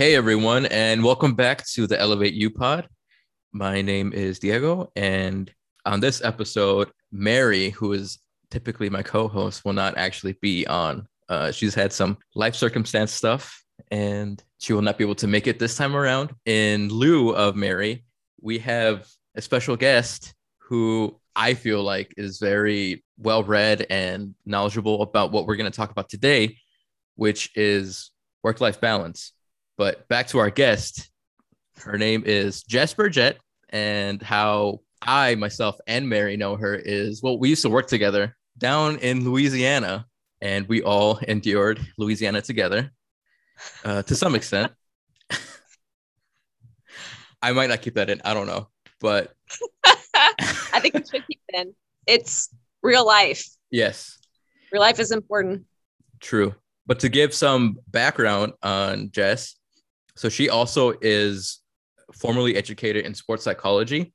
Hey everyone, and welcome back to the Elevate You Pod. My name is Diego, and on this episode, Mary, who is typically my co-host, will not actually be on. Uh, she's had some life circumstance stuff, and she will not be able to make it this time around. In lieu of Mary, we have a special guest who I feel like is very well read and knowledgeable about what we're going to talk about today, which is work life balance. But back to our guest. Her name is Jess Burgett, and how I myself and Mary know her is well, we used to work together down in Louisiana, and we all endured Louisiana together uh, to some extent. I might not keep that in. I don't know, but I think we should keep it in. It's real life. yes, Real life is important. True. But to give some background on Jess, so she also is formerly educated in sports psychology,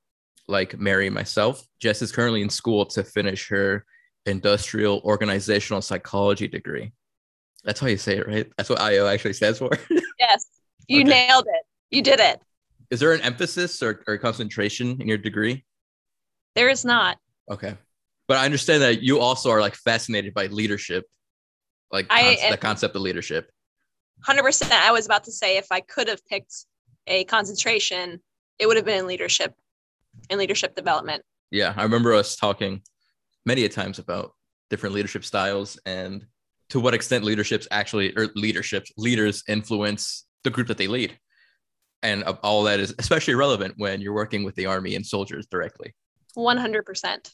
like Mary and myself. Jess is currently in school to finish her industrial organizational psychology degree. That's how you say it, right? That's what IO actually stands for. Yes, you Okay. nailed it. You did it. is there an emphasis or, or concentration in your degree? There is not. Okay. But I understand that you also are like fascinated by leadership, like I the concept of leadership. 100%. I was about to say if I could have picked a concentration, it would have been in leadership, in leadership development. yeah i remember us talking many a times about different leadership styles and to what extent leaderships actually or leaderships leaders influence the group that they lead and all that is especially relevant when you're working with the army and soldiers directly 100%.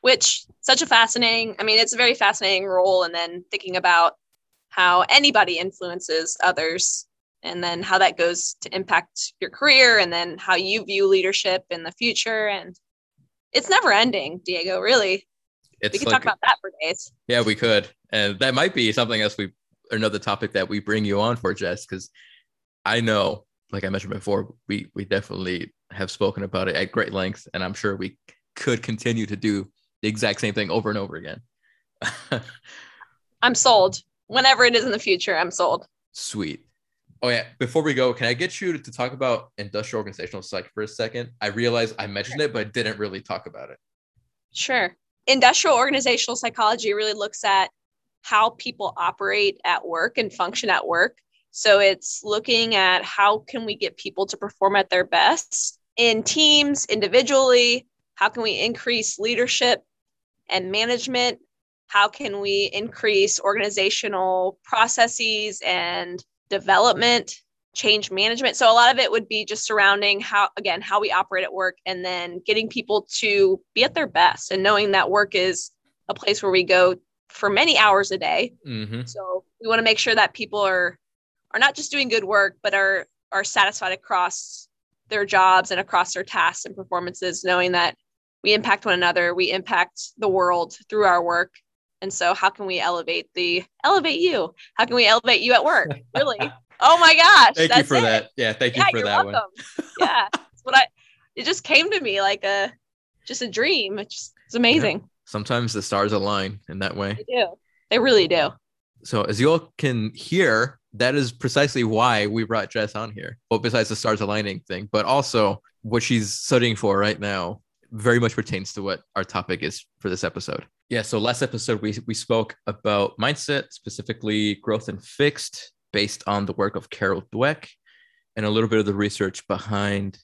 Which, such a fascinating, I mean, it's a very fascinating role. And then thinking about how anybody influences others and then how that goes to impact your career and then how you view leadership in the future. And it's never ending, Diego, really. it's we could like talk about that for days. yeah we could and that might be something else we another topic that we bring you on for jess because i know like i mentioned before we we definitely have spoken about it at great length and i'm sure we could continue to do the exact same thing over and over again I'm sold. Whenever it is in the future, I'm sold. Sweet. Oh yeah. Before we go, can I get you to talk about industrial organizational psych for a second? I realized I mentioned it, but didn't really talk about it. Sure. Industrial organizational psychology really looks at how people operate at work and function at work. So it's looking at how can we get people to perform at their best in teams, individually? How can we increase leadership and management? How can we increase organizational processes and development, change management? So a lot of it would be just surrounding how again how we operate at work and then getting people to be at their best and knowing that work is a place where we go for many hours a day. Mm-hmm. So we want to make sure that people are are not just doing good work, but are are satisfied across their jobs and across their tasks and performances, knowing that we impact one another, we impact the world through our work. And so how can we elevate the elevate you? How can we elevate you at work? Really? oh my gosh. Thank you for it. that. Yeah, thank you Yeah, for that welcome. one. yeah. That's what I it just came to me like a just a dream. It's just it's amazing. Sometimes the stars align in that way. They do. They really do. So as you all can hear, that is precisely why we brought Jess on here. Well, besides the stars aligning thing, but also what she's studying for right now very much pertains to what our topic is for this episode. Yeah. So last episode we we spoke about mindset, specifically growth and fixed, based on the work of Carol Dweck, and a little bit of the research behind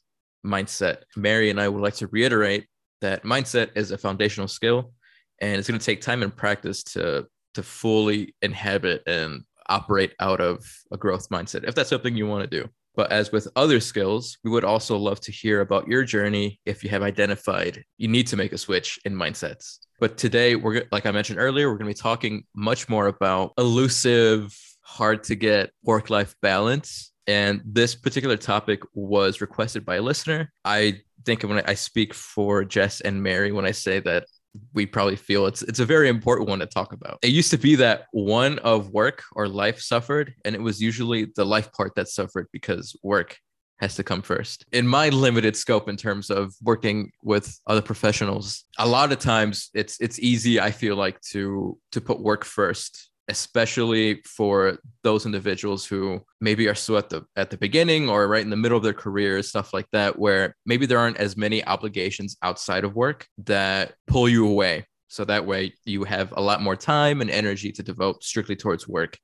mindset. Mary and I would like to reiterate that mindset is a foundational skill, and it's going to take time and practice to to fully inhabit and operate out of a growth mindset if that's something you want to do. But as with other skills, we would also love to hear about your journey if you have identified you need to make a switch in mindsets. But today, we're like I mentioned earlier, we're going to be talking much more about elusive, hard to get work life balance. And this particular topic was requested by a listener. I think when I speak for Jess and Mary when I say that we probably feel it's it's a very important one to talk about. It used to be that one of work or life suffered, and it was usually the life part that suffered because work has to come first. In my limited scope in terms of working with other professionals, a lot of times it's it's easy I feel like to to put work first especially for those individuals who maybe are still at the at the beginning or right in the middle of their careers stuff like that where maybe there aren't as many obligations outside of work that pull you away. So that way you have a lot more time and energy to devote strictly towards work.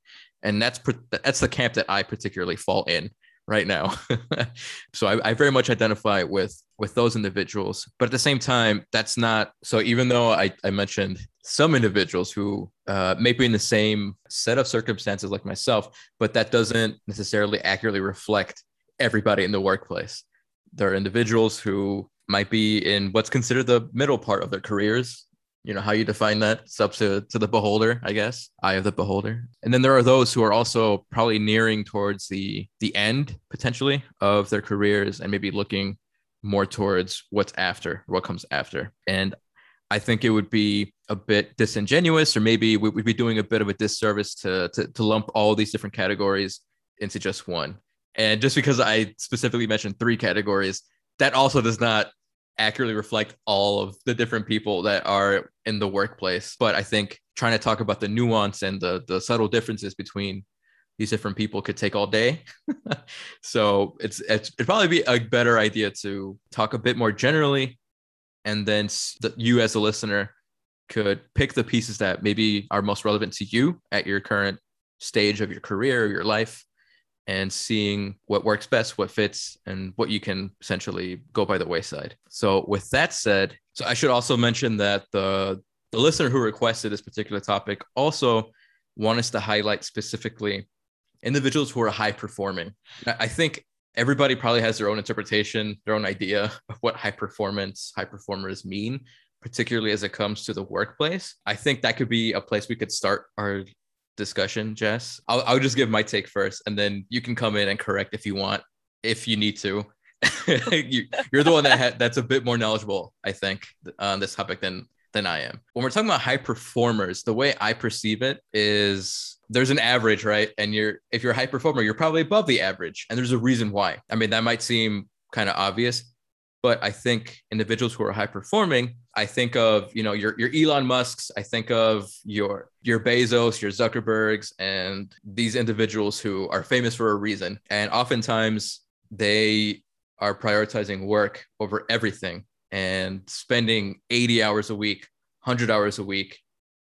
And that's that's the camp that i particularly fall in right now. so I, I, very much identify with with those individuals. But at the same time, that's not so even though I, I mentioned some individuals who uh, may be in the same set of circumstances like myself, but that doesn't necessarily accurately reflect everybody in the workplace. There are individuals who might be in what's considered the middle part of their careers you know how you define that it's up to, to the beholder i guess eye of the beholder. And then there are those who are also probably nearing towards the the end potentially of their careers and maybe looking more towards what's after what comes after. And i think it would be a bit disingenuous or maybe we'd be doing a bit of a disservice to, to, to lump all these different categories into just one. And just because i specifically mentioned three categories that also does not accurately reflect all of the different people that are in the workplace. But I think trying to talk about the nuance and the the subtle differences between these different people could take all day. so it's, it's it'd probably be a better idea to talk a bit more generally, and then the, you as a listener could pick the pieces that maybe are most relevant to you at your current stage of your career, or your life, and seeing what works best, what fits, and what you can essentially go by the wayside. So, with that said, so I should also mention that the the listener who requested this particular topic also want us to highlight specifically individuals who are high performing. I think everybody probably has their own interpretation, their own idea of what high performance, high performers mean, particularly as it comes to the workplace. I think that could be a place we could start our discussion, Jess. I'll, I'll just give my take first, and then you can come in and correct if you want, if you need to. you, are the one that ha- that's a bit more knowledgeable, I think, on this topic than than I am. When we're talking about high performers, the way I perceive it is there's an average, right? And you're if you're a high performer, you're probably above the average, and there's a reason why. I mean, that might seem kind of obvious, but I think individuals who are high performing, I think of you know your your Elon Musk's, I think of your your Bezos, your Zuckerbergs, and these individuals who are famous for a reason, and oftentimes they are prioritizing work over everything and spending 80 hours a week, 100 hours a week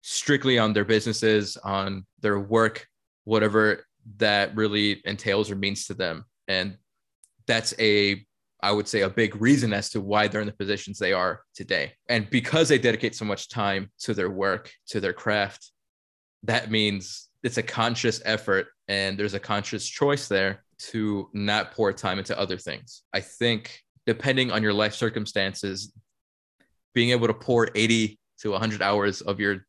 strictly on their businesses, on their work, whatever that really entails or means to them. And that's a I would say, a big reason as to why they're in the positions they are today. And because they dedicate so much time to their work, to their craft, that means it's a conscious effort and there's a conscious choice there to not pour time into other things. I think depending on your life circumstances, being able to pour 80 to 100 hours of your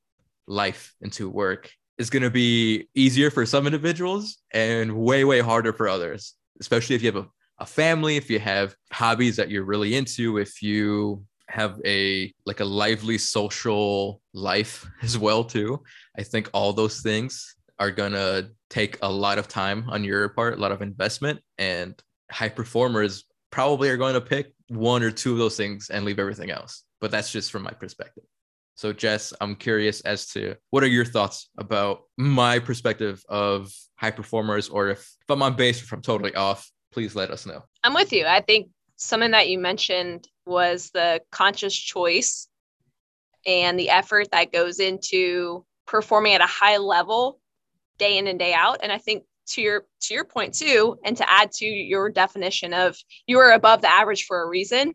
life into work is going to be easier for some individuals and way, way harder for others, especially if you have a a family, if you have hobbies that you're really into, if you have a like a lively social life as well too. I think all those things are going to take a lot of time on your part, a lot of investment and high performers probably are going to pick one or two of those things and leave everything else. But that's just from my perspective. So, Jess, I'm curious as to what are your thoughts about my perspective of high performers, or if, if I'm on base, or if I'm totally off, please let us know. I'm with you. I think something that you mentioned was the conscious choice and the effort that goes into performing at a high level day in and day out. And I think to your to your point too, and to add to your definition of you are above the average for a reason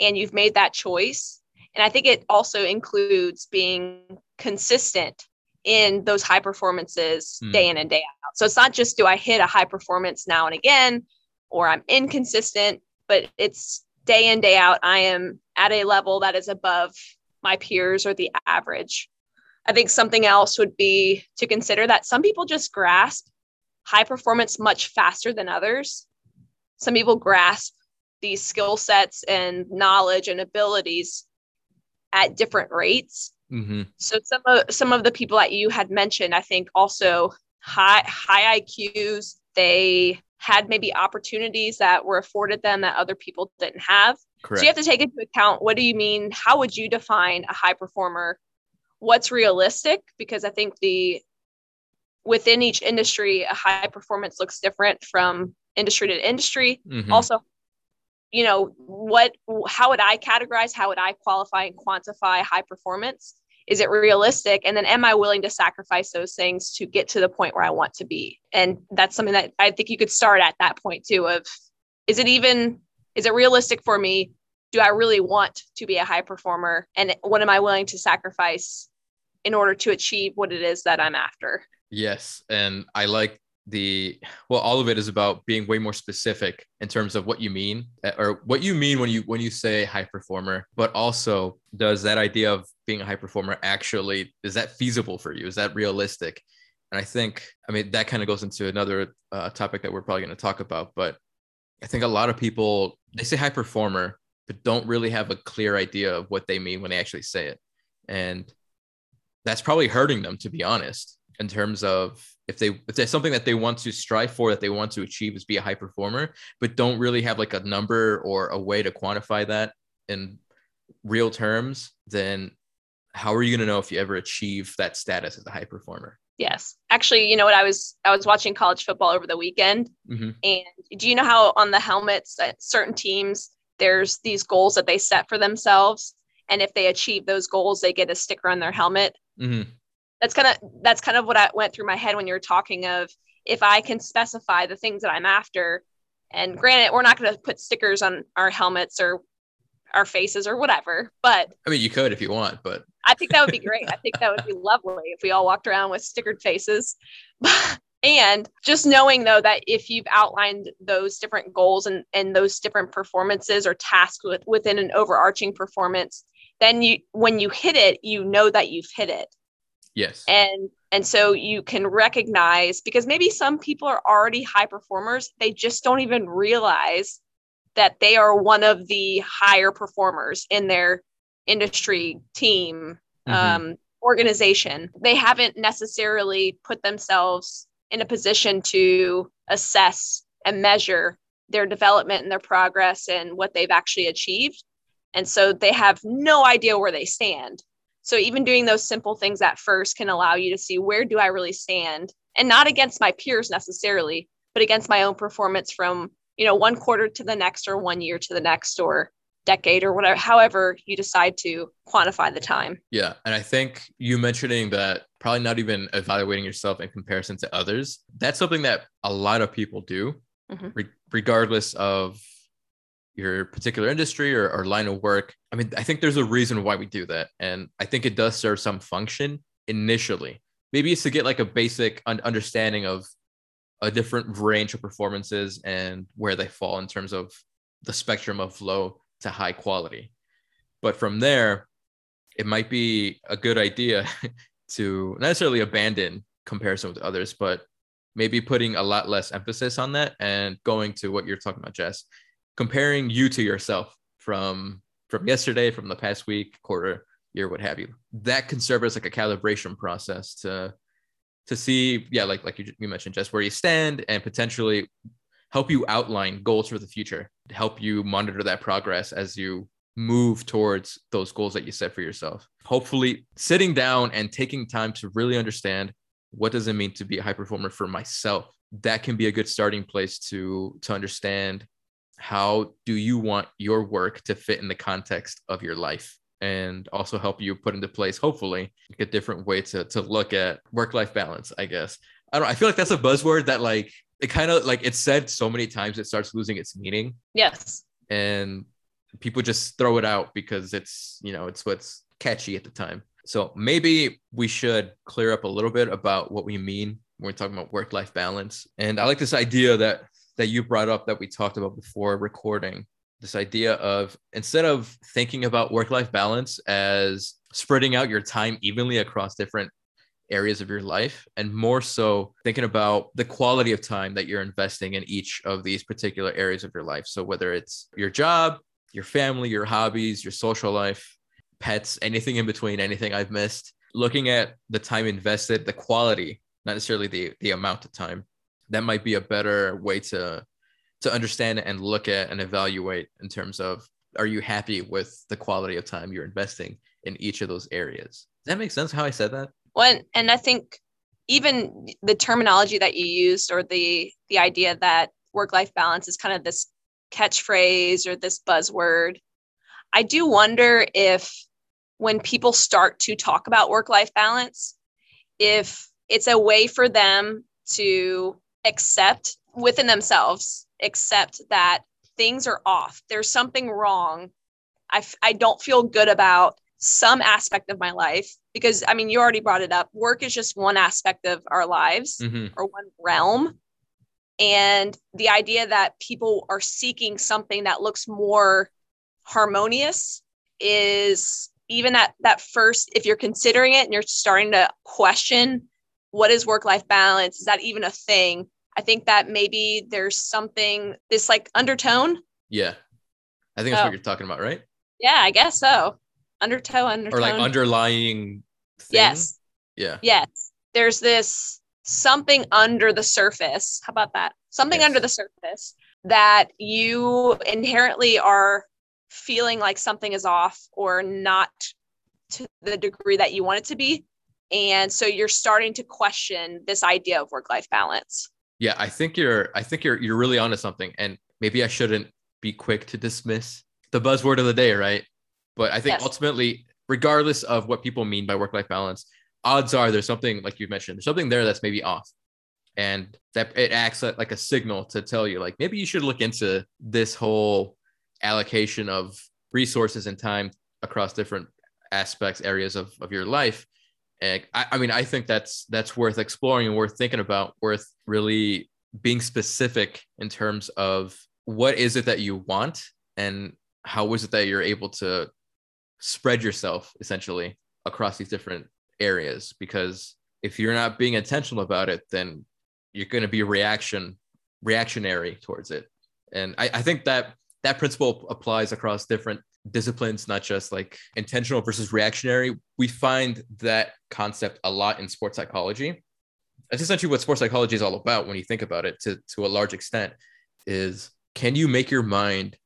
and you've made that choice. And I think it also includes being consistent in those high performances mm. day in and day out. So it's not just do I hit a high performance now and again or I'm inconsistent, but it's day in, day out. I am at a level that is above my peers or the average. I think something else would be to consider that some people just grasp high performance much faster than others. Some people grasp these skill sets and knowledge and abilities at different rates. Mm-hmm. So some of some of the people that you had mentioned, I think also high high IQs. They had maybe opportunities that were afforded them that other people didn't have. Correct. So you have to take into account what do you mean? How would you define a high performer? What's realistic? Because I think the within each industry, a high performance looks different from industry to industry. Mhm. Also, you know, what, how would I categorize? How would I qualify and quantify high performance? Is it realistic? And then am I willing to sacrifice those things to get to the point where I want to be? And that's something that I think you could start at that point too of is it even is it realistic for me? Do I really want to be a high performer? And what am I willing to sacrifice in order to achieve what it is that I'm after? Yes, and I like the well all of it is about being way more specific in terms of what you mean uh, or what you mean when you when you say high performer but also does that idea of being a high performer actually is that feasible for you? Is that realistic? And i think i mean that kind of goes into another uh, topic that we're probably going to talk about but i think a lot of people they say high performer but don't really have a clear idea of what they mean when they actually say it. And that's probably hurting them to be honest in terms of if they if there's something that they want to strive for that they want to achieve is be a high performer but don't really have like a number or a way to quantify that in real terms then how are you going to know if you ever achieve that status as a high performer Yes. Actually, you know what? I was I was watching college football over the weekend, Mhm. and do you know how on the helmets at certain teams there's these goals that they set for themselves, and if they achieve those goals, they get a sticker on their helmet. hmm That's kind of that's kind of what I went through my head when you were talking of if I can specify the things that I'm after. And granted, we're not going to put stickers on our helmets or our faces or whatever, but i mean you could if you want but I think that would be great. I think that would be lovely if we all walked around with stickered faces. and just knowing though that if you've outlined those different goals and, and those different performances or tasks with, within an overarching performance, then you when you hit it, you know that you've hit it. Yes. And and so you can recognize because maybe some people are already high performers, they just don't even realize that they are one of the higher performers in their industry team Mhm. um, organization. They haven't necessarily put themselves in a position to assess and measure their development and their progress and what they've actually achieved. And so they have no idea where they stand so even doing those simple things at first can allow you to see where do i really stand and not against my peers necessarily but against my own performance from you know one quarter to the next or one year to the next or decade or whatever however you decide to quantify the time Yeah. And I think you mentioning that probably not even evaluating yourself in comparison to others, that's something that a lot of people do, Mhm. re- regardless of your particular industry or, or line of work. I mean, I think there's a reason why we do that. And I think it does serve some function initially. Maybe it's to get like a basic understanding of a different range of performances and where they fall in terms of the spectrum of low to high quality. But from there, it might be a good idea to not necessarily abandon comparison with others, but maybe putting a lot less emphasis on that and going to what you're talking about, Jess, comparing you to yourself from from yesterday, from the past week, quarter, year, what have you. That can serve as like a calibration process to to see, yeah, like like you, you mentioned, just where you stand and potentially help you outline goals for the future, help you monitor that progress as you move towards those goals that you set for yourself. Hopefully, sitting down and taking time to really understand what does it mean to be a high performer for myself. That can be a good starting place to to understand how do you want your work to fit in the context of your life and also help you put into place hopefully a different way to to look at work life balance i guess. I don't i feel like that's a buzzword that like it kind of like it's said so many times it starts losing its meaning. Yes. And people just throw it out because it's you know it's what's catchy at the time. So maybe we should clear up a little bit about what we mean when we're talking about work life balance. And i like this idea that that you brought up that we talked about before recording this idea of instead of thinking about work life balance as spreading out your time evenly across different areas of your life and more so thinking about the quality of time that you're investing in each of these particular areas of your life. So whether it's your job your family your hobbies your social life pets anything in between anything i've missed looking at the time invested the quality not necessarily the the amount of time that might be a better way to to understand and look at and evaluate in terms of are you happy with the quality of time you're investing in each of those areas? Does that make sense how i said that? Well and i think even the terminology that you used or the the idea that work life balance is kind of this catchphrase or this buzzword i do wonder if when people start to talk about work life balance if it's a way for them to accept within themselves accept that things are off there's something wrong I f- I don't feel good about some aspect of my life because I mean, you already brought it up. Work is just one aspect of our lives Mm-hmm. or one realm. And the idea that people are seeking something that looks more harmonious is even that that first, if you're considering it and you're starting to question what is work life balance, is that even a thing? I think that maybe there's something, this like undertone. Yeah. I think that's Oh. what you're talking about, right? Yeah, I guess so. Undertow, undertone. Or like underlying thing. Yes. Yeah. Yes. There's this something under the surface. How about that? Something Yes. under the surface that you inherently are feeling like something is off or not to the degree that you want it to be. And so you're starting to question this idea of work life balance. Yeah, I think you're I think you're you're really onto something. And maybe I shouldn't be quick to dismiss the buzzword of the day, right? But I think Yes. ultimately, regardless of what people mean by work-life balance, odds are there's something like you mentioned, there's something there that's maybe off. And that it acts like like a signal to tell you, like maybe you should look into this whole allocation of resources and time across different aspects, areas of, of your life. And I, I mean, I think that's that's worth exploring and worth thinking about, worth really being specific in terms of what is it that you want and how is it that you're able to spread yourself essentially across these different areas. Because if you're not being intentional about it then you're going to be reaction reactionary towards it. And I, I think that that principle applies across different disciplines not just like intentional versus reactionary we find that concept a lot in sports psychology. That's essentially what sports psychology is all about when you think about it to, to a large extent is can you make your mind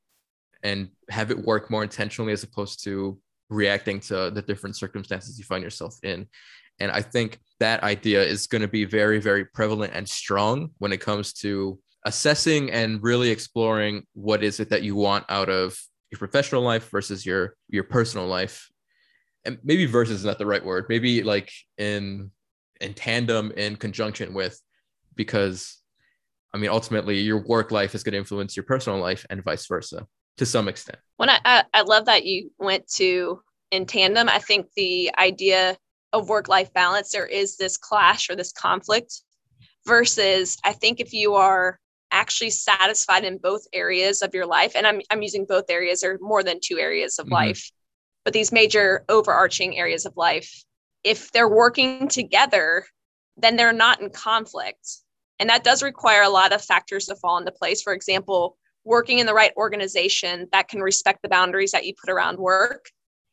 and have it work more intentionally as opposed to reacting to the different circumstances you find yourself in? And i think that idea is going to be very very prevalent and strong when it comes to assessing and really exploring what is it that you want out of your professional life versus your your personal life. And maybe versus is not the right word. Maybe like in in tandem in conjunction with because i mean ultimately your work life is going to influence your personal life and vice versa to some extent. When I, I, I love that you went to in tandem, I think the idea of work life balance, there is this clash or this conflict versus I think if you are actually satisfied in both areas of your life, and I'm, I'm using both areas or more than two areas of Mhm. life, but these major overarching areas of life, if they're working together, then they're not in conflict. And that does require a lot of factors to fall into place. For example, working in the right organization that can respect the boundaries that you put around work,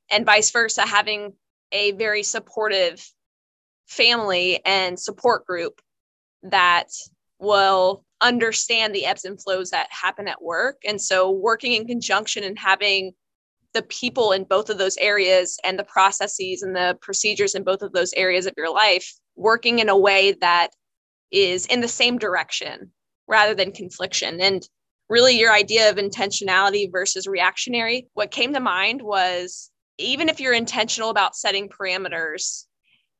and vice versa, having a very supportive family and support group that will understand the ebbs and flows that happen at work. And so, working in conjunction and having the people in both of those areas and the processes and the procedures in both of those areas of your life working in a way that is in the same direction rather than confliction. And really, your idea of intentionality versus reactionary, what came to mind was even if you're intentional about setting parameters,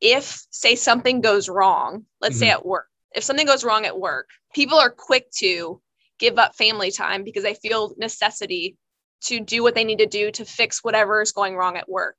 if, say, something goes wrong, let's say Mhm. at work, if something goes wrong at work, people are quick to give up family time because they feel necessity to do what they need to do to fix whatever is going wrong at work.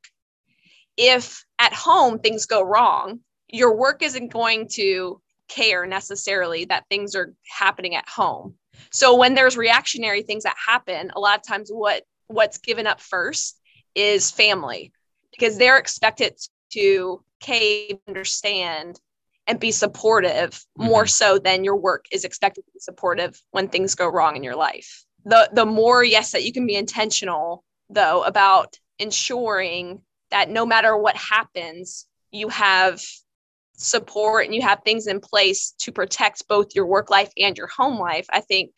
If at home things go wrong, your work isn't going to care necessarily that things are happening at home. So when there's reactionary things that happen, a lot of times what what's given up first is family because they're expected to cave, understand, and be supportive more mm-hmm. so than your work is expected to be supportive when things go wrong in your life. The the more yes that you can be intentional though about ensuring that no matter what happens, you have support and you have things in place to protect both your work life and your home life, I think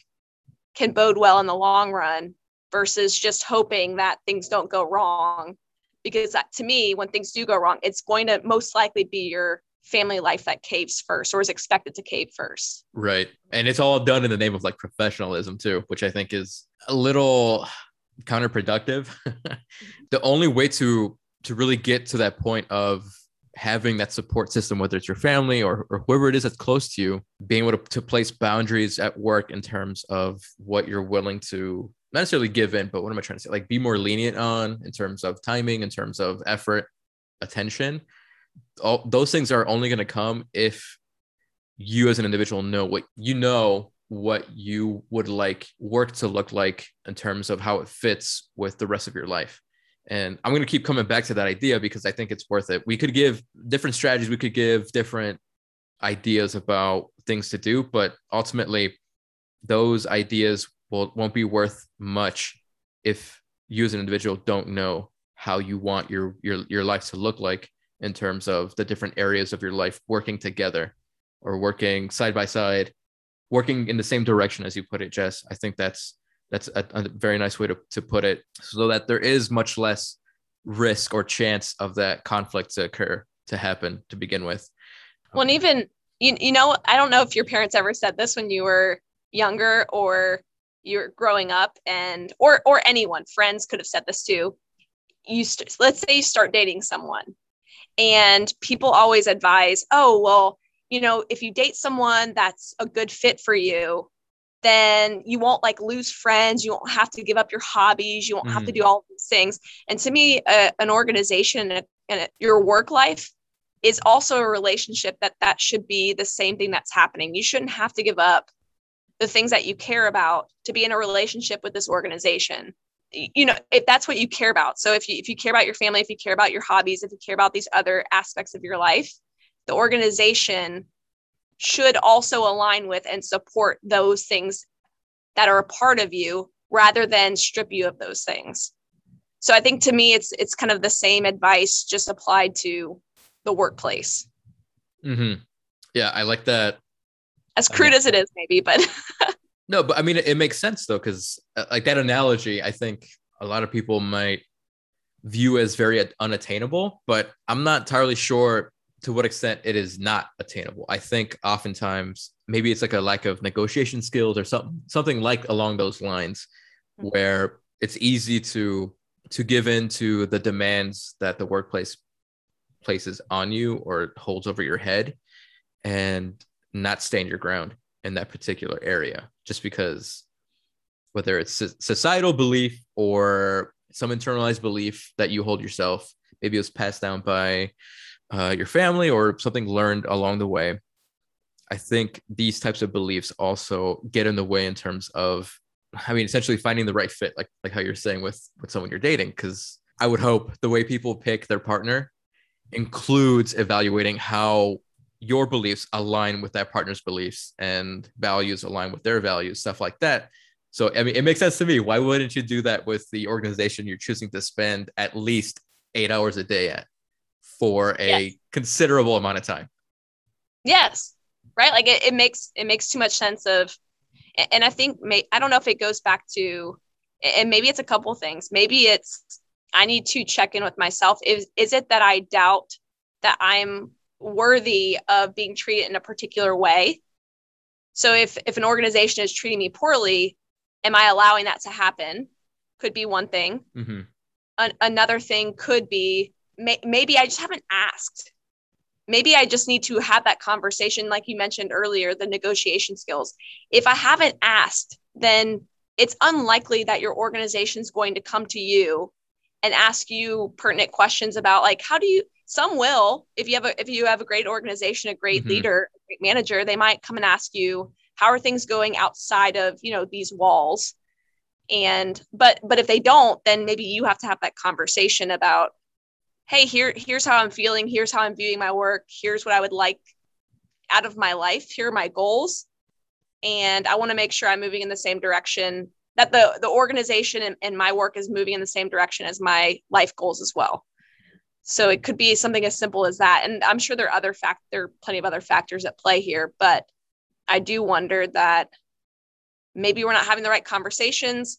can bode well in the long run versus just hoping that things don't go wrong. Because that, to me, when things do go wrong, it's going to most likely be your family life that caves first or is expected to cave first. Right. And it's all done in the name of like professionalism too, which I think is a little counterproductive. the only way to to really get to that point of having that support system, whether it's your family or, or whoever it is that's close to you, being able to, to place boundaries at work in terms of what you're willing to not necessarily give in, but what am I trying to say? Like be more lenient on in terms of timing, in terms of effort, attention. All those things are only going to come if you as an individual know what you know what you would like work to look like in terms of how it fits with the rest of your life. And I'm going to keep coming back to that idea because I think it's worth it. We could give different strategies, we could give different ideas about things to do, but ultimately, those ideas will, won't be worth much if you as an individual don't know how you want your, your, your life to look like in terms of the different areas of your life working together or working side by side, working in the same direction as you put it, Jess. I think that's that's a, a, very nice way to, to put it so that there is much less risk or chance of that conflict to occur to happen to begin with well and um, even you, you know i don't know if your parents ever said this when you were younger or you're growing up and or or anyone friends could have said this too you st- let's say you start dating someone and people always advise oh well you know if you date someone that's a good fit for you then you won't like lose friends. You won't have to give up your hobbies. You won't mm. have to mm. do all these things. And to me, an organization and, and your work life is also a relationship that that should be the same thing that's happening. You shouldn't have to give up the things that you care about to be in a relationship with this organization. You know, if that's what you care about. So if you if you care about your family, if you care about your hobbies, if you care about these other aspects of your life, the organization should also align with and support those things that are a part of you rather than strip you of those things. So I think to me it's it's kind of the same advice just applied to the workplace. Mm-hmm. Yeah, I like that. As crude mean, as it is, maybe, but no, but I mean, it, it makes sense though, because uh, like that analogy, I think a lot of people might view as very unattainable, but I'm not entirely sure to what extent it is not attainable. I think oftentimes maybe it's like a lack of negotiation skills or something something like along those lines mm-hmm. where it's easy to to give in to the demands that the workplace places on you or holds over your head and not stand your ground in that particular area just because whether it's societal belief or some internalized belief that you hold yourself maybe it was passed down by uh, your family or something learned along the way. I think these types of beliefs also get in the way in terms of, I mean, essentially finding the right fit, like like how you're saying with with someone you're dating. Because I would hope the way people pick their partner includes evaluating how your beliefs align with that partner's beliefs and values align with their values, stuff like that. So, I mean, it makes sense to me. Why wouldn't you do that with the organization you're choosing to spend at least eight hours a day at? for a yes. considerable amount of time. Yes. Right. Like it, it makes it makes too much sense of and I think may, I don't know if it goes back to and maybe it's a couple things. Maybe it's I need to check in with myself. Is is it that I doubt that I'm worthy of being treated in a particular way? So if if an organization is treating me poorly, am I allowing that to happen? Could be one thing. Mm-hmm. An- another thing could be may- maybe I just haven't asked. Maybe I just need to have that conversation, like you mentioned earlier, the negotiation skills. If I haven't asked, then it's unlikely that your organization is going to come to you and ask you pertinent questions about like how do you some will if you have a if you have a great organization a great mm-hmm. leader a great manager they might come and ask you how are things going outside of you know these walls and but but if they don't then maybe you have to have that conversation about hey here here's how i'm feeling here's how i'm viewing my work here's what i would like out of my life here are my goals and i want to make sure i'm moving in the same direction that the the organization and, and my work is moving in the same direction as my life goals as well. So it could be something as simple as that. And i'm sure there are other fact there are plenty of other factors at play here but i do wonder that maybe we're not having the right conversations.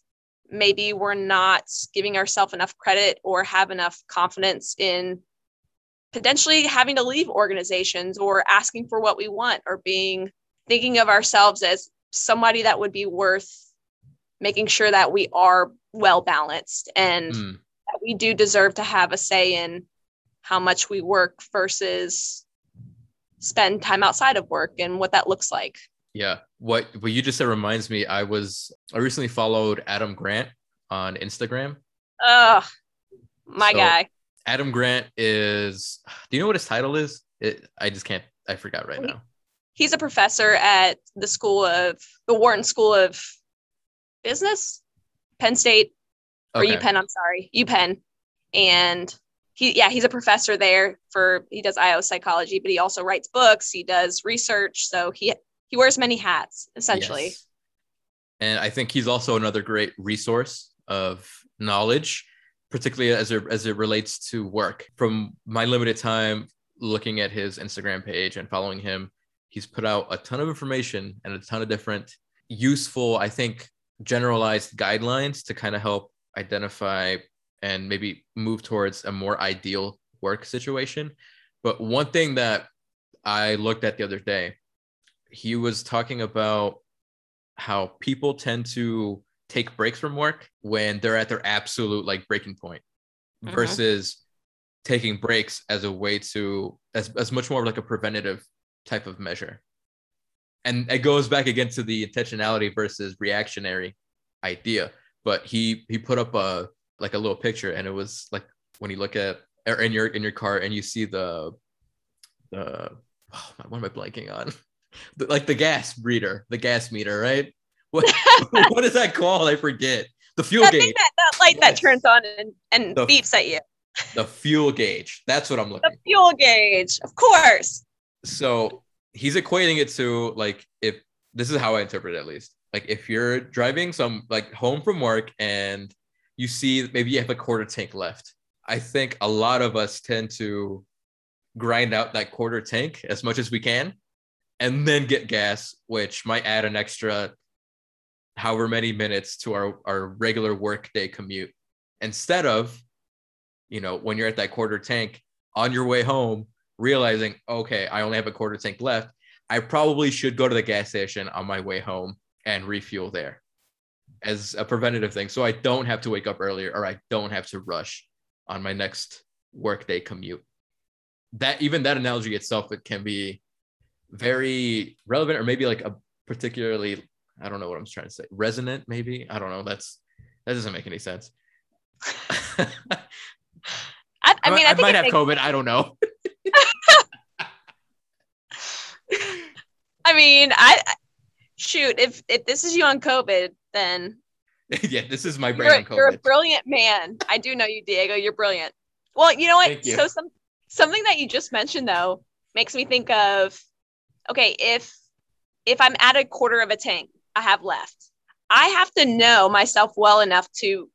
Maybe we're not giving ourselves enough credit or have enough confidence in potentially having to leave organizations or asking for what we want or being thinking of ourselves as somebody that would be worth making sure that we are well balanced and mm. that we do deserve to have a say in how much we work versus spend time outside of work and what that looks like. Yeah. What what you just said reminds me I was I recently followed Adam Grant on Instagram. Oh, my so guy. Adam Grant is do you know what his title is? It, I just can't I forgot right now. He's a professor at the school of the Wharton School of Business, Penn State or okay. UPenn, I'm sorry, UPenn. And he yeah, he's a professor there for he does IO psychology, but he also writes books, he does research, so he he wears many hats essentially. Yes. And I think he's also another great resource of knowledge particularly as it, as it relates to work. From my limited time looking at his Instagram page and following him, he's put out a ton of information and a ton of different useful, I think, generalized guidelines to kind of help identify and maybe move towards a more ideal work situation. But one thing that I looked at the other day, he was talking about how people tend to take breaks from work when they're at their absolute like breaking point mm-hmm. versus taking breaks as a way to as, as much more like a preventative type of measure and it goes back again to the intentionality versus reactionary idea but he he put up a like a little picture and it was like when you look at or in your in your car and you see the the oh, what am i blanking on the, like the gas reader the gas meter right what what is that called? I forget. The fuel that gauge. That, that light yes. that turns on and, and the, beeps at you. The fuel gauge. That's what I'm looking. The fuel gauge, of course. So he's equating it to like if this is how I interpret it at least. Like if you're driving some like home from work and you see maybe you have a quarter tank left. I think a lot of us tend to grind out that quarter tank as much as we can and then get gas, which might add an extra however many minutes to our, our regular workday commute instead of you know when you're at that quarter tank on your way home realizing okay i only have a quarter tank left i probably should go to the gas station on my way home and refuel there as a preventative thing so i don't have to wake up earlier or i don't have to rush on my next workday commute that even that analogy itself it can be very relevant or maybe like a particularly I don't know what I'm trying to say. Resonant, maybe. I don't know. That's that doesn't make any sense. I, I, mean, I, I might have makes... COVID. I don't know. I mean, I shoot. If if this is you on COVID, then yeah, this is my brain you're, on COVID. You're a brilliant man. I do know you, Diego. You're brilliant. Well, you know what? You. So some something that you just mentioned though makes me think of okay, if if I'm at a quarter of a tank I have left. I have to know myself well enough to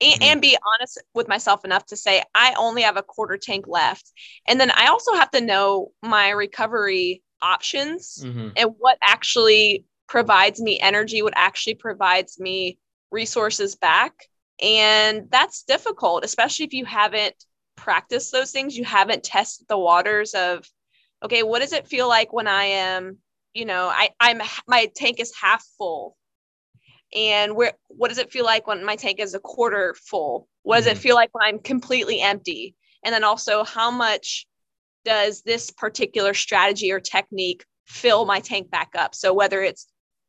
mm-hmm. and be honest with myself enough to say I only have a quarter tank left. And then I also have to know my recovery options mm-hmm. and what actually provides me energy, what actually provides me resources back. And that's difficult, especially if you haven't practiced those things, you haven't tested the waters of okay, what does it feel like when I am you know i i'm my tank is half full and where what does it feel like when my tank is a quarter full what does mm-hmm. it feel like when i'm completely empty and then also how much does this particular strategy or technique fill my tank back up so whether it's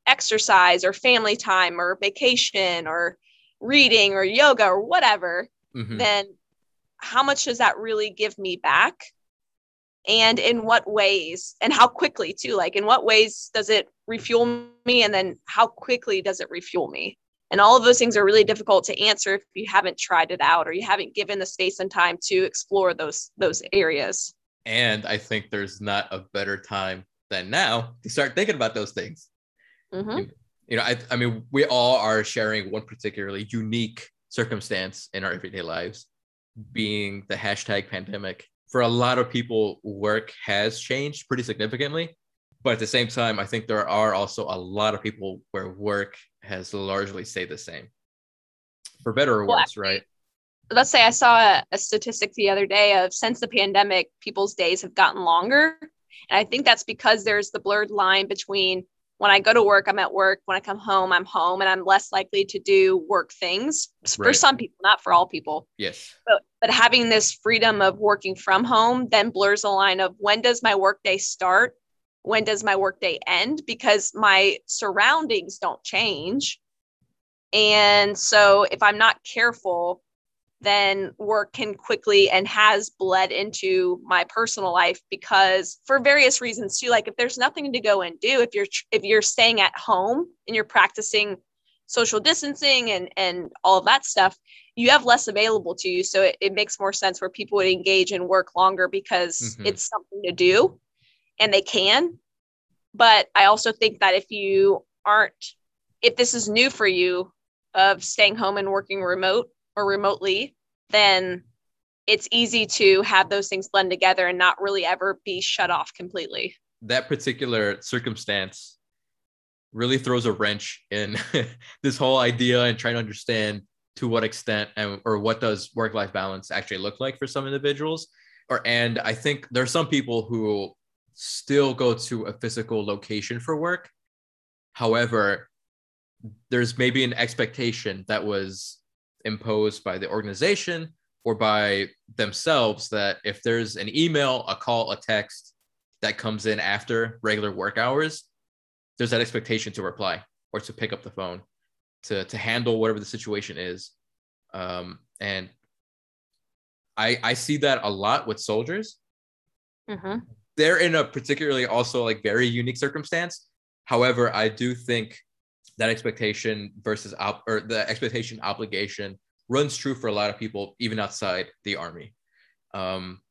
exercise or family time or vacation or reading or yoga or whatever mm-hmm. then how much does that really give me back and in what ways and how quickly too like in what ways does it refuel me and then how quickly does it refuel me? And all of those things are really difficult to answer if you haven't tried it out or you haven't given the space and time to explore those those areas. And i think there's not a better time than now to start thinking about those things. Mm-hmm. you know I, I mean we all are sharing one particularly unique circumstance in our everyday lives being the hashtag pandemic for a lot of people, work has changed pretty significantly. But at the same time, I think there are also a lot of people where work has largely stayed the same, for better or well, worse, actually, right? let's say I saw a, a statistic the other day of since the pandemic, people's days have gotten longer. And I think that's because there's the blurred line between when I go to work, I'm at work. When I come home, I'm home and I'm less likely to do work things for right. some people, not for all people. Yes. But, but having this freedom of working from home then blurs the line of when does my workday start? When does my workday end? Because my surroundings don't change. And so if I'm not careful, then work can quickly and has bled into my personal life because for various reasons too. Like if there's nothing to go and do if you're if you're staying at home and you're practicing social distancing and and all of that stuff you have less available to you. So it, it makes more sense where people would engage and work longer because mm-hmm. it's something to do and they can. But i also think that if you aren't if this is new for you of staying home and working remote or remotely, then it's easy to have those things blend together and not really ever be shut off completely. That particular circumstance really throws a wrench in this whole idea and trying to understand to what extent and or what does work life balance actually look like for some individuals or and I think there are some people who still go to a physical location for work. However, there's maybe an expectation that was imposed by the organization or by themselves that if there's an email, a call, a text that comes in after regular work hours, there's that expectation to reply or to pick up the phone to to handle whatever the situation is. Um, and I I see that a lot with soldiers. Mm-hmm. They're in a particularly also like very unique circumstance. However, I do think that expectation versus op- or the expectation obligation runs true for a lot of people even outside the army. Um,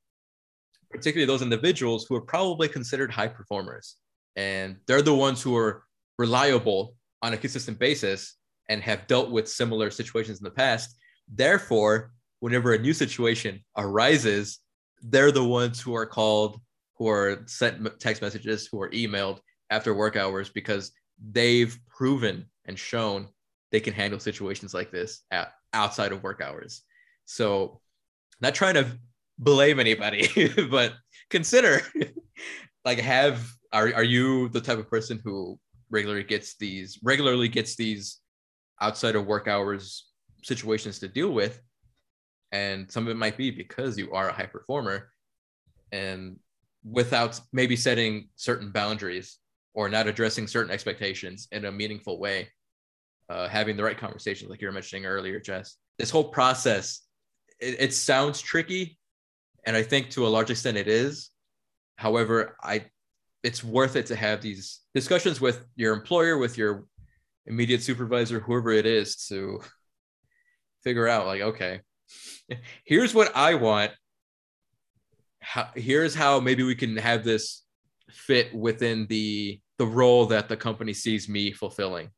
particularly those individuals who are probably considered high performers. And they're the ones who are reliable on a consistent basis and have dealt with similar situations in the past. Therefore whenever a new situation arises they're the ones who are called who are sent text messages who are emailed after work hours because they've proven and shown they can handle situations like this at, outside of work hours. So, not trying to blame anybody, but consider like have are are you the type of person who regularly gets these regularly gets these outside of work hours situations to deal with and some of it might be because you are a high performer and without maybe setting certain boundaries or not addressing certain expectations in a meaningful way, uh, having the right conversations, like you were mentioning earlier, Jess. This whole process, it, it sounds tricky, and I think to a large extent it is. However, I it's worth it to have these discussions with your employer, with your immediate supervisor, whoever it is, to figure out like, okay, here's what I want. How, here's how maybe we can have this fit within the the role that the company sees me fulfilling,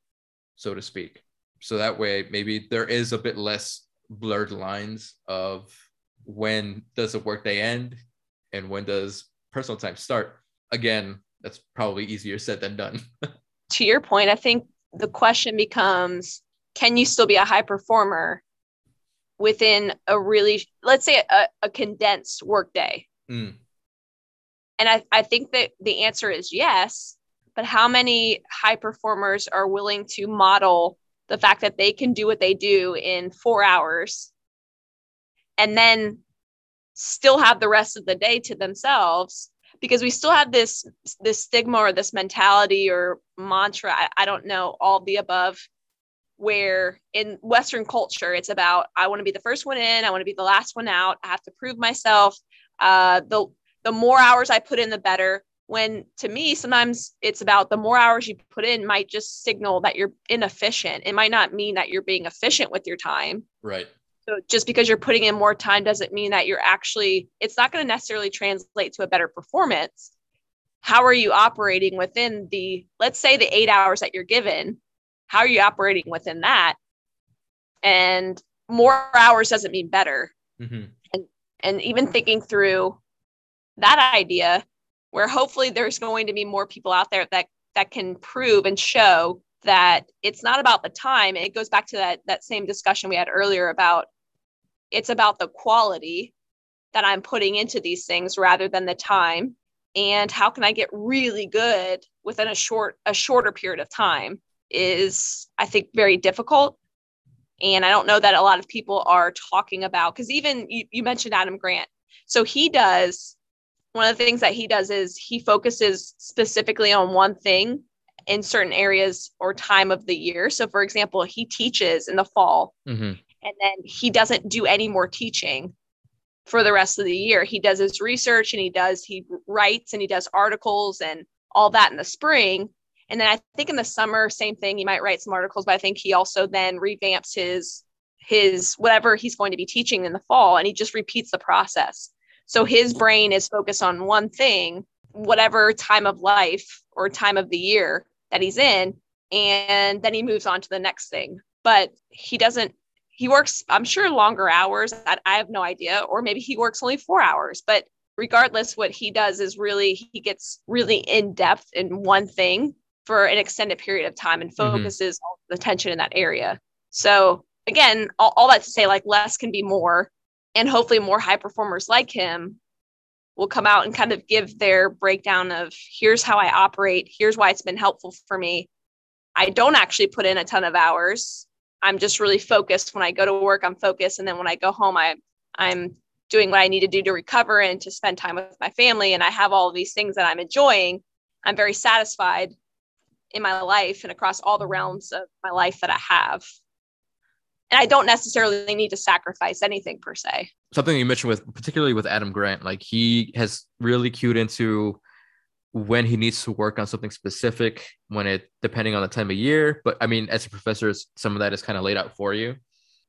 so to speak. So that way, maybe there is a bit less blurred lines of when does the workday end and when does personal time start. Again, that's probably easier said than done. to your point, I think the question becomes can you still be a high performer within a really, let's say, a, a condensed workday? Mm. And I, I think that the answer is yes but how many high performers are willing to model the fact that they can do what they do in four hours and then still have the rest of the day to themselves? Because we still have this this stigma or this mentality or mantra I, I don't know all the above where in western culture it's about i want to be the first one in i want to be the last one out i have to prove myself. Uh, the the more hours i put in the better. When to me sometimes it's about the more hours you put in might just signal that you're inefficient. It might not mean that you're being efficient with your time. Right. So just because you're putting in more time doesn't mean that you're actually it's not going to necessarily translate to a better performance. How are you operating within the let's say the eight hours that you're given how are you operating within that? And more hours doesn't mean better. Mm-hmm. and and even thinking through that idea where hopefully there's going to be more people out there that that can prove and show that it's not about the time it goes back to that that same discussion we had earlier about it's about the quality that I'm putting into these things rather than the time. And how can I get really good within a short a shorter period of time is I think very difficult. And I don't know that a lot of people are talking about because even you, you mentioned Adam Grant. So he does one of the things that he does is he focuses specifically on one thing in certain areas or time of the year. So, for example, he teaches in the fall mm-hmm. and then he doesn't do any more teaching for the rest of the year. He does his research and he does, he writes and he does articles and all that in the spring. And then I think in the summer, same thing, he might write some articles, but I think he also then revamps his his whatever he's going to be teaching in the fall and he just repeats the process. So his brain is focused on one thing, whatever time of life or time of the year that he's in, and then he moves on to the next thing. But he doesn't, he works, I'm sure, longer hours. I, I have no idea. Or maybe he works only four hours. But regardless, what he does is really, he gets really in depth in one thing for an extended period of time and mm-hmm. focuses mm-hmm. all the attention in that area. So again, all, all that to say, like less can be more and hopefully more high performers like him will come out and kind of give their breakdown of here's how I operate, here's why it's been helpful for me. I don't actually put in a ton of hours. I'm just really focused when I go to work, I'm focused and then when I go home I I'm doing what I need to do to recover and to spend time with my family and I have all these things that I'm enjoying. I'm very satisfied in my life and across all the realms of my life that I have and I don't necessarily need to sacrifice anything per se. Something you mentioned with particularly with Adam Grant, like he has really cued into when he needs to work on something specific, when it depending on the time of year. But I mean, as a professor, some of that is kind of laid out for you.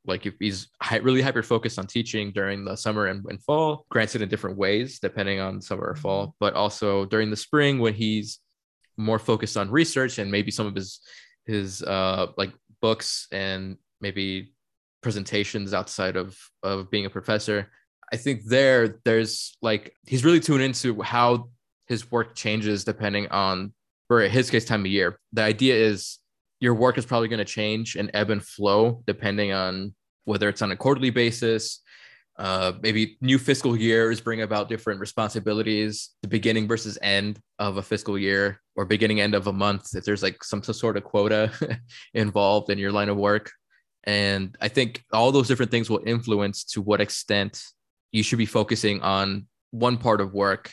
Like if he's really hyper focused on teaching during the summer and, and fall, granted in different ways depending on summer or fall, but also during the spring when he's more focused on research and maybe some of his his uh like books and maybe presentations outside of of being a professor. I think there there's like he's really tuned into how his work changes depending on for his case time of year. The idea is your work is probably going to change and ebb and flow depending on whether it's on a quarterly basis. Uh, maybe new fiscal years bring about different responsibilities the beginning versus end of a fiscal year or beginning end of a month if there's like some, some sort of quota involved in your line of work and I think all those different things will influence to what extent you should be focusing on one part of work,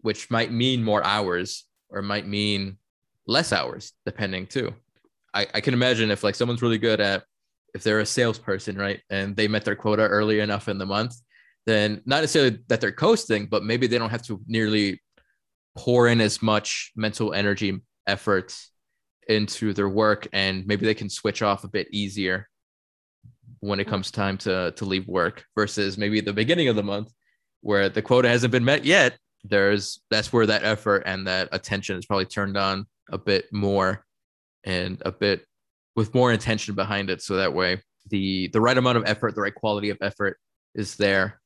which might mean more hours or might mean less hours, depending too. I, I can imagine if like someone's really good at if they're a salesperson, right, and they met their quota early enough in the month, then not necessarily that they're coasting, but maybe they don't have to nearly pour in as much mental energy effort into their work and maybe they can switch off a bit easier when it comes time to to leave work versus maybe at the beginning of the month where the quota hasn't been met yet there's that's where that effort and that attention is probably turned on a bit more and a bit with more intention behind it. So that way the the right amount of effort the right quality of effort is there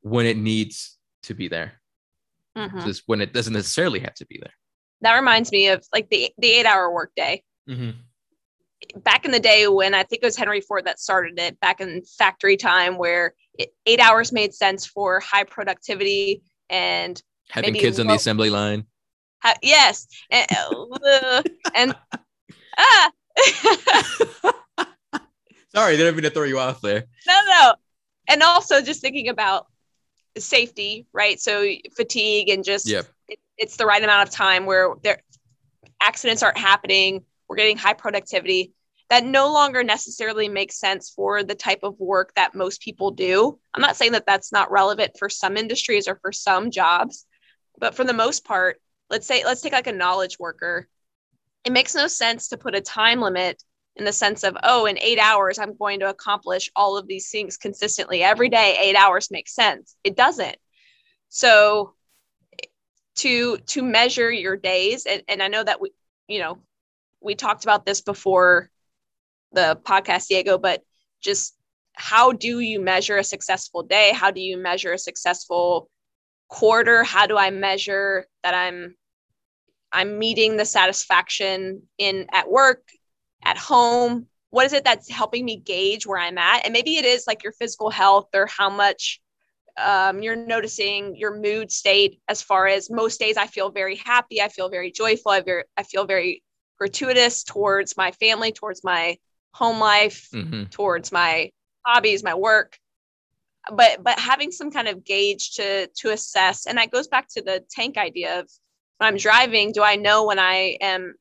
when it needs to be there. Mm-hmm. just when it doesn't necessarily have to be there. That reminds me of like the the eight hour workday. Mm-hmm back in the day when I think it was Henry Ford that started it back in factory time, where it, eight hours made sense for high productivity and having kids on the assembly line. Yes, and, uh, and ah. Sorry, didn't mean to throw you off there. No, no, and also just thinking about safety, right? So fatigue and just yep. it, it's the right amount of time where there accidents aren't happening we're getting high productivity that no longer necessarily makes sense for the type of work that most people do. I'm not saying that that's not relevant for some industries or for some jobs, but for the most part, let's say let's take like a knowledge worker. It makes no sense to put a time limit in the sense of oh in 8 hours I'm going to accomplish all of these things consistently every day 8 hours makes sense. It doesn't. So to to measure your days and, and I know that we you know we talked about this before the podcast, Diego, but just how do you measure a successful day? How do you measure a successful quarter? How do I measure that I'm I'm meeting the satisfaction in at work, at home, what is it that's helping me gauge where i'm at and maybe it is like your physical health or how much um, you're noticing your mood state as far as most days I feel very happy, I feel very joyful, I, very, I feel very gratuitous towards my family, towards my home life, mm-hmm. towards my hobbies, my work. But but having some kind of gauge to to assess, and that goes back to the tank idea of when I'm driving, do I know when I am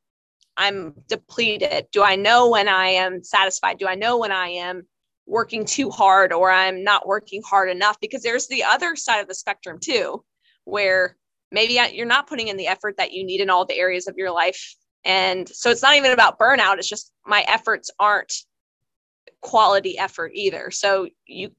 I'm depleted? Do I know when I am satisfied? Do I know when I am working too hard or I'm not working hard enough because there's the other side of the spectrum too, where maybe you're not putting in the effort that you need in all the areas of your life. And so it's not even about burnout, it's just my efforts aren't quality effort either. So you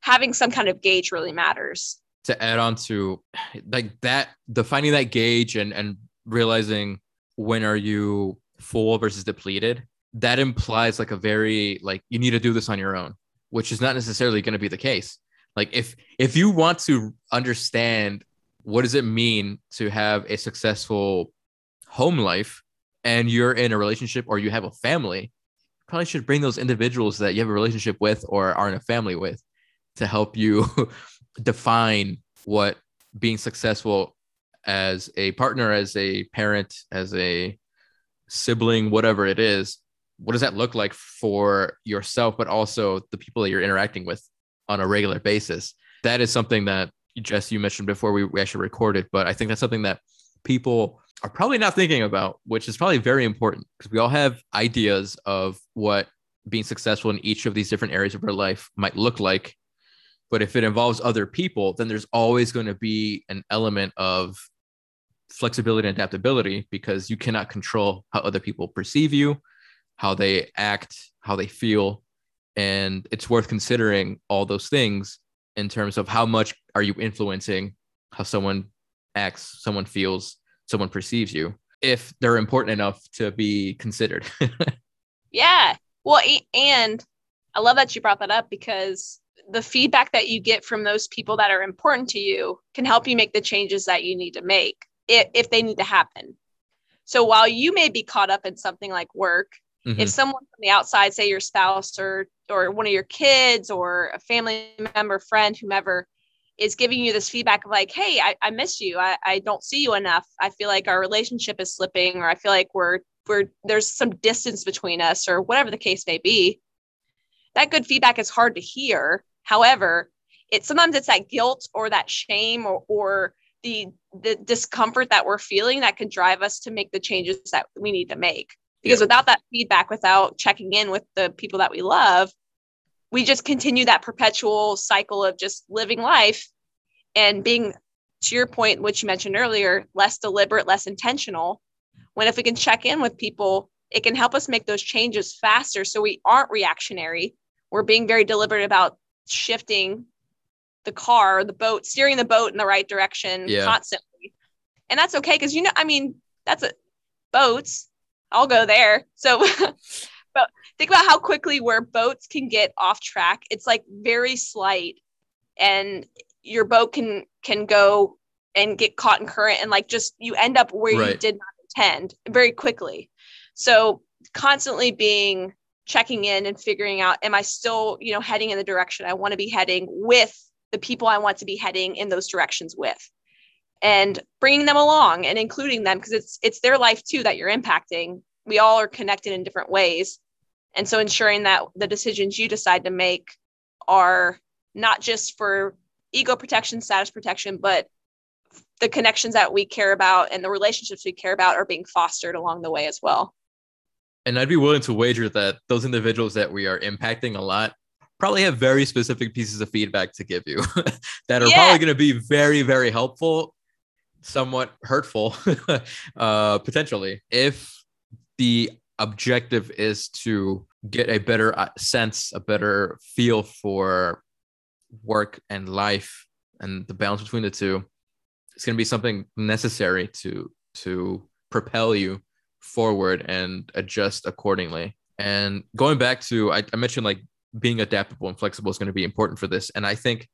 having some kind of gauge really matters. To add on to like that, defining that gauge and and realizing when are you full versus depleted that implies like a very like you need to do this on your own which is not necessarily going to be the case like if if you want to understand what does it mean to have a successful home life and you're in a relationship or you have a family probably should bring those individuals that you have a relationship with or are in a family with to help you define what being successful as a partner as a parent as a sibling whatever it is what does that look like for yourself, but also the people that you're interacting with on a regular basis? That is something that Jess, you mentioned before we, we actually recorded, but I think that's something that people are probably not thinking about, which is probably very important because we all have ideas of what being successful in each of these different areas of our life might look like. But if it involves other people, then there's always going to be an element of flexibility and adaptability because you cannot control how other people perceive you how they act, how they feel. And it's worth considering all those things in terms of how much are you influencing how someone acts, someone feels, someone perceives you, if they're important enough to be considered. yeah. Well, and I love that you brought that up because the feedback that you get from those people that are important to you can help you make the changes that you need to make if, if they need to happen. So while you may be caught up in something like work, Mm-hmm. If someone from the outside, say your spouse or or one of your kids or a family member, friend, whomever, is giving you this feedback of like, hey, I, I miss you. I, I don't see you enough. I feel like our relationship is slipping, or I feel like we're we're there's some distance between us, or whatever the case may be. That good feedback is hard to hear. However, it sometimes it's that guilt or that shame or or the the discomfort that we're feeling that can drive us to make the changes that we need to make because yeah. without that feedback without checking in with the people that we love we just continue that perpetual cycle of just living life and being to your point which you mentioned earlier less deliberate less intentional when if we can check in with people it can help us make those changes faster so we aren't reactionary we're being very deliberate about shifting the car the boat steering the boat in the right direction yeah. constantly and that's okay because you know i mean that's a boats I'll go there. So, but think about how quickly where boats can get off track. It's like very slight, and your boat can can go and get caught in current, and like just you end up where right. you did not intend very quickly. So, constantly being checking in and figuring out, am I still you know heading in the direction I want to be heading with the people I want to be heading in those directions with and bringing them along and including them because it's it's their life too that you're impacting we all are connected in different ways and so ensuring that the decisions you decide to make are not just for ego protection status protection but the connections that we care about and the relationships we care about are being fostered along the way as well and i'd be willing to wager that those individuals that we are impacting a lot probably have very specific pieces of feedback to give you that are yeah. probably going to be very very helpful somewhat hurtful uh, potentially if the objective is to get a better uh, sense a better feel for work and life and the balance between the two. It's going to be something necessary to to propel you forward and adjust accordingly. And going back to I, I mentioned like being adaptable and flexible is going to be important for this. And i think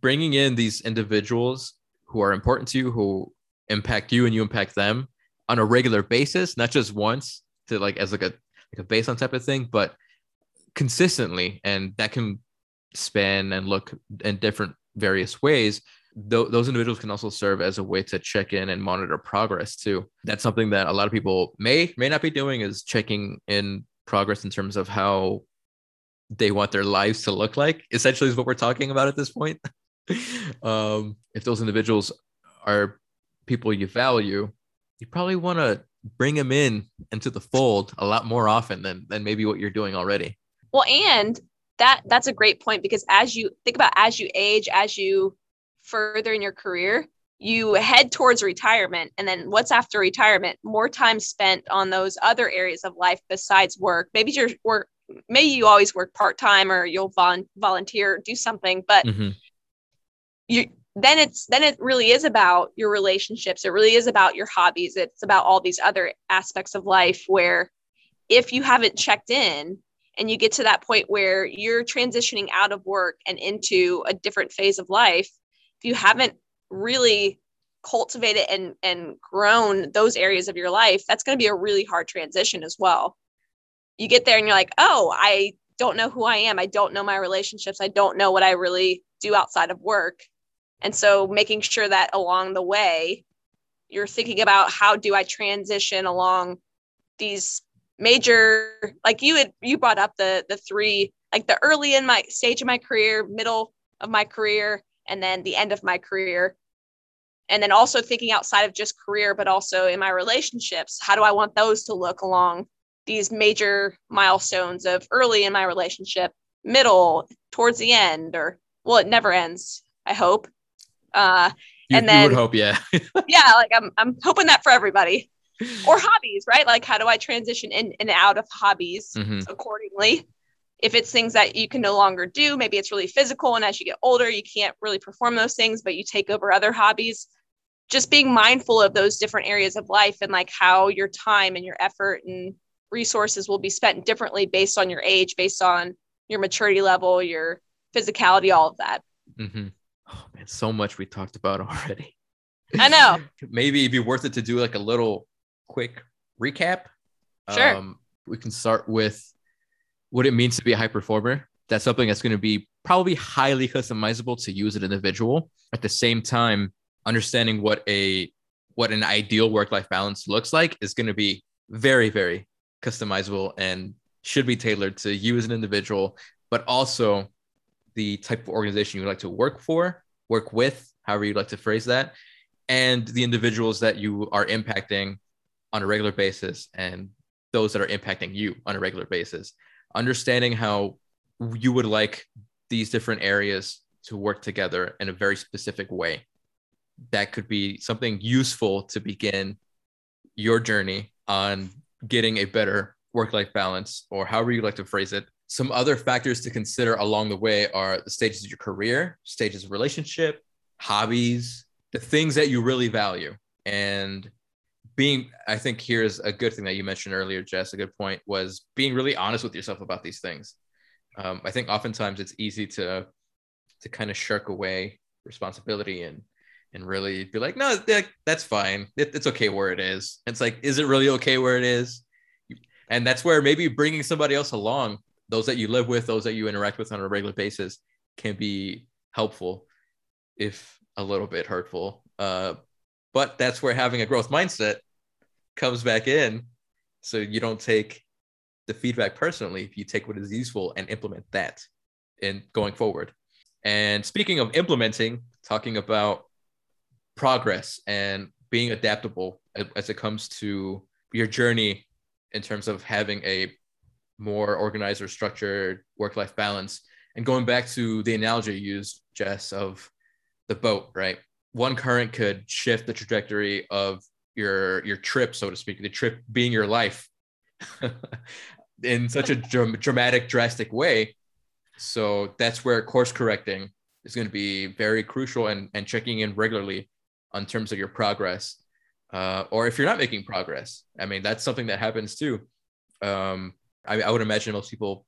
bringing in these individuals who are important to you who impact you and you impact them on a regular basis, not just once to like as like a like a baseline type of thing, but consistently and that can span and look in different various ways th- those individuals can also serve as a way to check in and monitor progress too. That's something that a lot of people may may not be doing is checking in progress in terms of how they want their lives to look like essentially is what we're talking about at this point. Um, if those individuals are people you value you probably want to bring them in into the fold a lot more often than than maybe what you're doing already. Well and that that's a great point because as you think about as you age as you further in your career you head towards retirement. And then what's after retirement? More time spent on those other areas of life besides work. Maybe your work maybe you always work part-time or you'll vol- volunteer do something but mm-hmm. you then it's then it really is about your relationships. It really is about your hobbies. It's about all these other aspects of life where if you haven't checked in and you get to that point where you're transitioning out of work and into a different phase of life if you haven't really cultivated and and grown those areas of your life that's going to be a really hard transition as well. You get there and you're like oh i don't know who i am. I don't know my relationships. I don't know what i really do outside of work and so making sure that along the way you're thinking about how do i transition along these major like you had you brought up the the three like the early in my stage of my career middle of my career and then the end of my career. And then also thinking outside of just career but also in my relationships how do i want those to look along these major milestones of early in my relationship middle towards the end or well it never ends i hope uh you, and then you would hope yeah yeah like i'm i'm hoping that for everybody or hobbies right like how do i transition in and out of hobbies mm-hmm. accordingly if it's things that you can no longer do, maybe it's really physical. And as you get older, you can't really perform those things, but you take over other hobbies. Just being mindful of those different areas of life and like how your time and your effort and resources will be spent differently based on your age, based on your maturity level, your physicality, all of that. Mm-hmm. Oh man, so much we talked about already. I know. Maybe it'd be worth it to do like a little quick recap. Sure. Um, we can start with what it means to be a high performer. That's something that's going to be probably highly customizable to use an individual. At the same time, understanding what a what an ideal work-life balance looks like is going to be very, very customizable and should be tailored to you as an individual, but also the type of organization you would like to work for, work with, however you'd like to phrase that, and the individuals that you are impacting on a regular basis and those that are impacting you on a regular basis understanding how you would like these different areas to work together in a very specific way. That could be something useful to begin your journey on getting a better work life balance, or however you like to phrase it. Some other factors to consider along the way are the stages of your career, stages of relationship, hobbies, the things that you really value. And being i think here's a good thing that you mentioned earlier jess a good point was being really honest with yourself about these things. Um, i think oftentimes it's easy to to kind of shirk away responsibility and and really be like no that, that's fine. It, it's okay where it is. It's like is it really okay where it is? And that's where maybe bringing somebody else along those that you live with those that you interact with on a regular basis can be helpful if a little bit hurtful uh, but that's where having a growth mindset comes back in. So you don't take the feedback personally if you take what is useful and implement that in going forward. And speaking of implementing, talking about progress and being adaptable as it comes to your journey in terms of having a more organized or structured work-life balance. And going back to the analogy you used, Jess, of the boat, right? One current could shift the trajectory of your your trip, so to speak, the trip being your life in such a dr- dramatic, drastic way. So that's where course correcting is going to be very crucial and, and checking in regularly on terms of your progress. Uh, or if you're not making progress, I mean, that's something that happens too. Um, I, I would imagine most people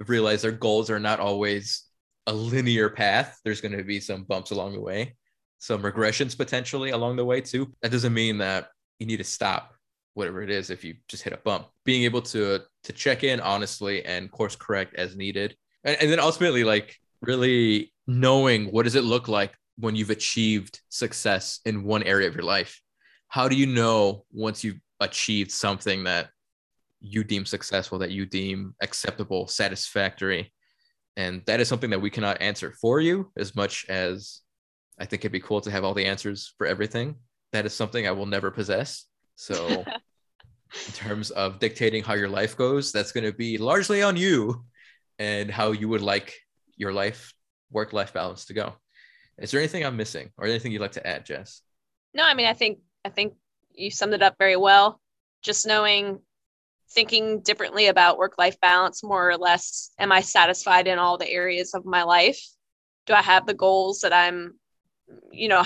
have realized their goals are not always a linear path. There's going to be some bumps along the way some regressions potentially along the way too. That doesn't mean that you need to stop whatever it is if you just hit a bump being able to to check in honestly and course correct as needed and, and then ultimately like really knowing what does it look like when you've achieved success in one area of your life how do you know once you've achieved something that you deem successful that you deem acceptable satisfactory. And that is something that we cannot answer for you as much as i think it'd be cool to have all the answers for everything. That is something i will never possess. So in terms of dictating how your life goes that's going to be largely on you and how you would like your life work life balance to go. Is there anything i'm missing or anything you'd like to add jess? No i mean i think i think you summed it up very well. Just knowing thinking differently about work life balance more or less am i satisfied in all the areas of my life? Do i have the goals that i'm you know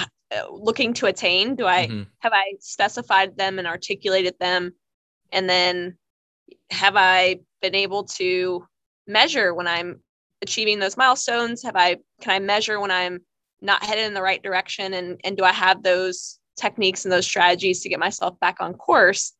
looking to attain? Do i mm-hmm. have i specified them and articulated them? And then have i been able to measure when i'm achieving those milestones? Have i can i measure when i'm not headed in the right direction? And and do i have those techniques and those strategies to get myself back on course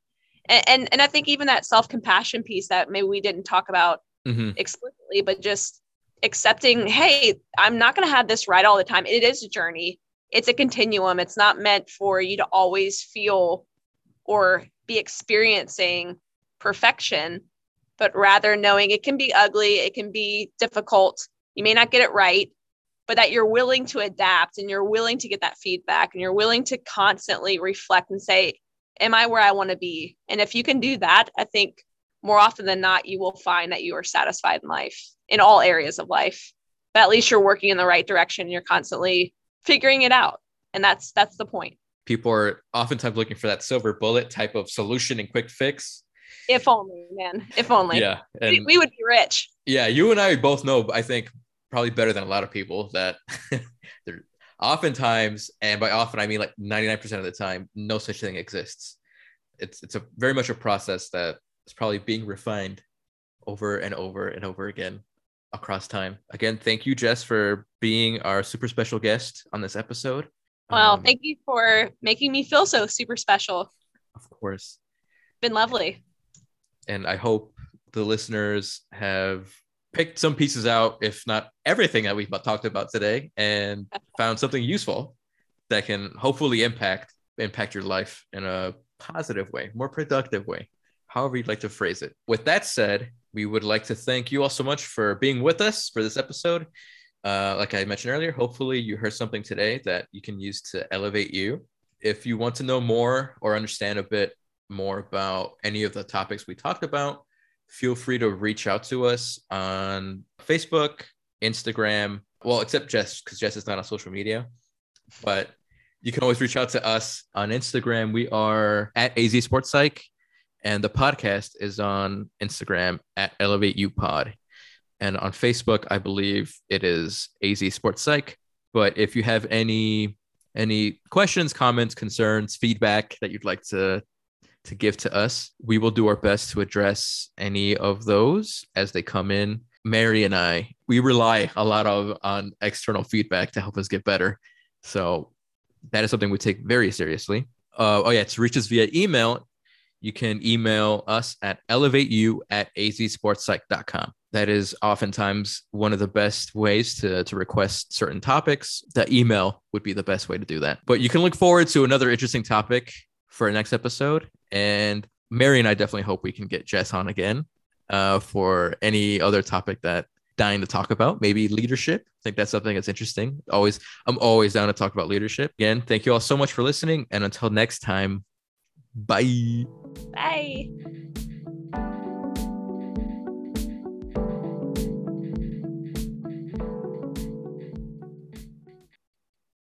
and and, and i think even that self-compassion piece that maybe we didn't talk about mm-hmm. explicitly but just accepting hey i'm not going to have this right all the time. It is a journey. It's a continuum. It's not meant for you to always feel or be experiencing perfection but rather knowing it can be ugly it can be difficult. You may not get it right but that you're willing to adapt and you're willing to get that feedback and you're willing to constantly reflect and say am I where I want to be? And if you can do that, I think more often than not, you will find that you are satisfied in life in all areas of life. But at least you're working in the right direction. And you're constantly figuring it out. And that's that's the point. People are oftentimes looking for that silver bullet type of solution and quick fix. If only, man. If only. Yeah. We, we would be rich. Yeah. You and I both know, I think, probably better than a lot of people that oftentimes, and by often I mean like 99% of the time, no such thing exists. It's it's a very much a process that is probably being refined over and over and over again across time. Again, thank you, Jess, for being our super special guest on this episode. Well, um, thank you for making me feel so super special. Of course. Been lovely. And I hope the listeners have picked some pieces out, if not everything that we've talked about today, and found something useful that can hopefully impact impact your life in a positive way, more productive way, however you'd like to phrase it. With that said, we would like to thank you all so much for being with us for this episode. Uh, like I mentioned earlier, hopefully you heard something today that you can use to elevate you. If you want to know more or understand a bit more about any of the topics we talked about, feel free to reach out to us on Facebook, Instagram. Well, except Jess, because Jess is not on social media. But you can always reach out to us on Instagram. We are at AZ Sports Psych, and the podcast is on Instagram at Elevate You Pod. And on Facebook, I believe it is AZ Sports Psych. But if you have any any questions, comments, concerns, feedback that you'd like to to give to us. We will do our best to address any of those as they come in. Mary and I, we rely a lot of on external feedback to help us get better. So that is something we take very seriously. Uh, oh yeah, to reach us via email, you can email us at elevateyou at azsportspsych.com. That is oftentimes one of the best ways to, to request certain topics. The email would be the best way to do that. But you can look forward to another interesting topic for our next episode. And Mary and I definitely hope we can get Jess on again uh, for any other topic that dying to talk about. Maybe leadership. I think that's something that's interesting. Always, I'm always down to talk about leadership. Again, thank you all so much for listening. And until next time, bye. Bye.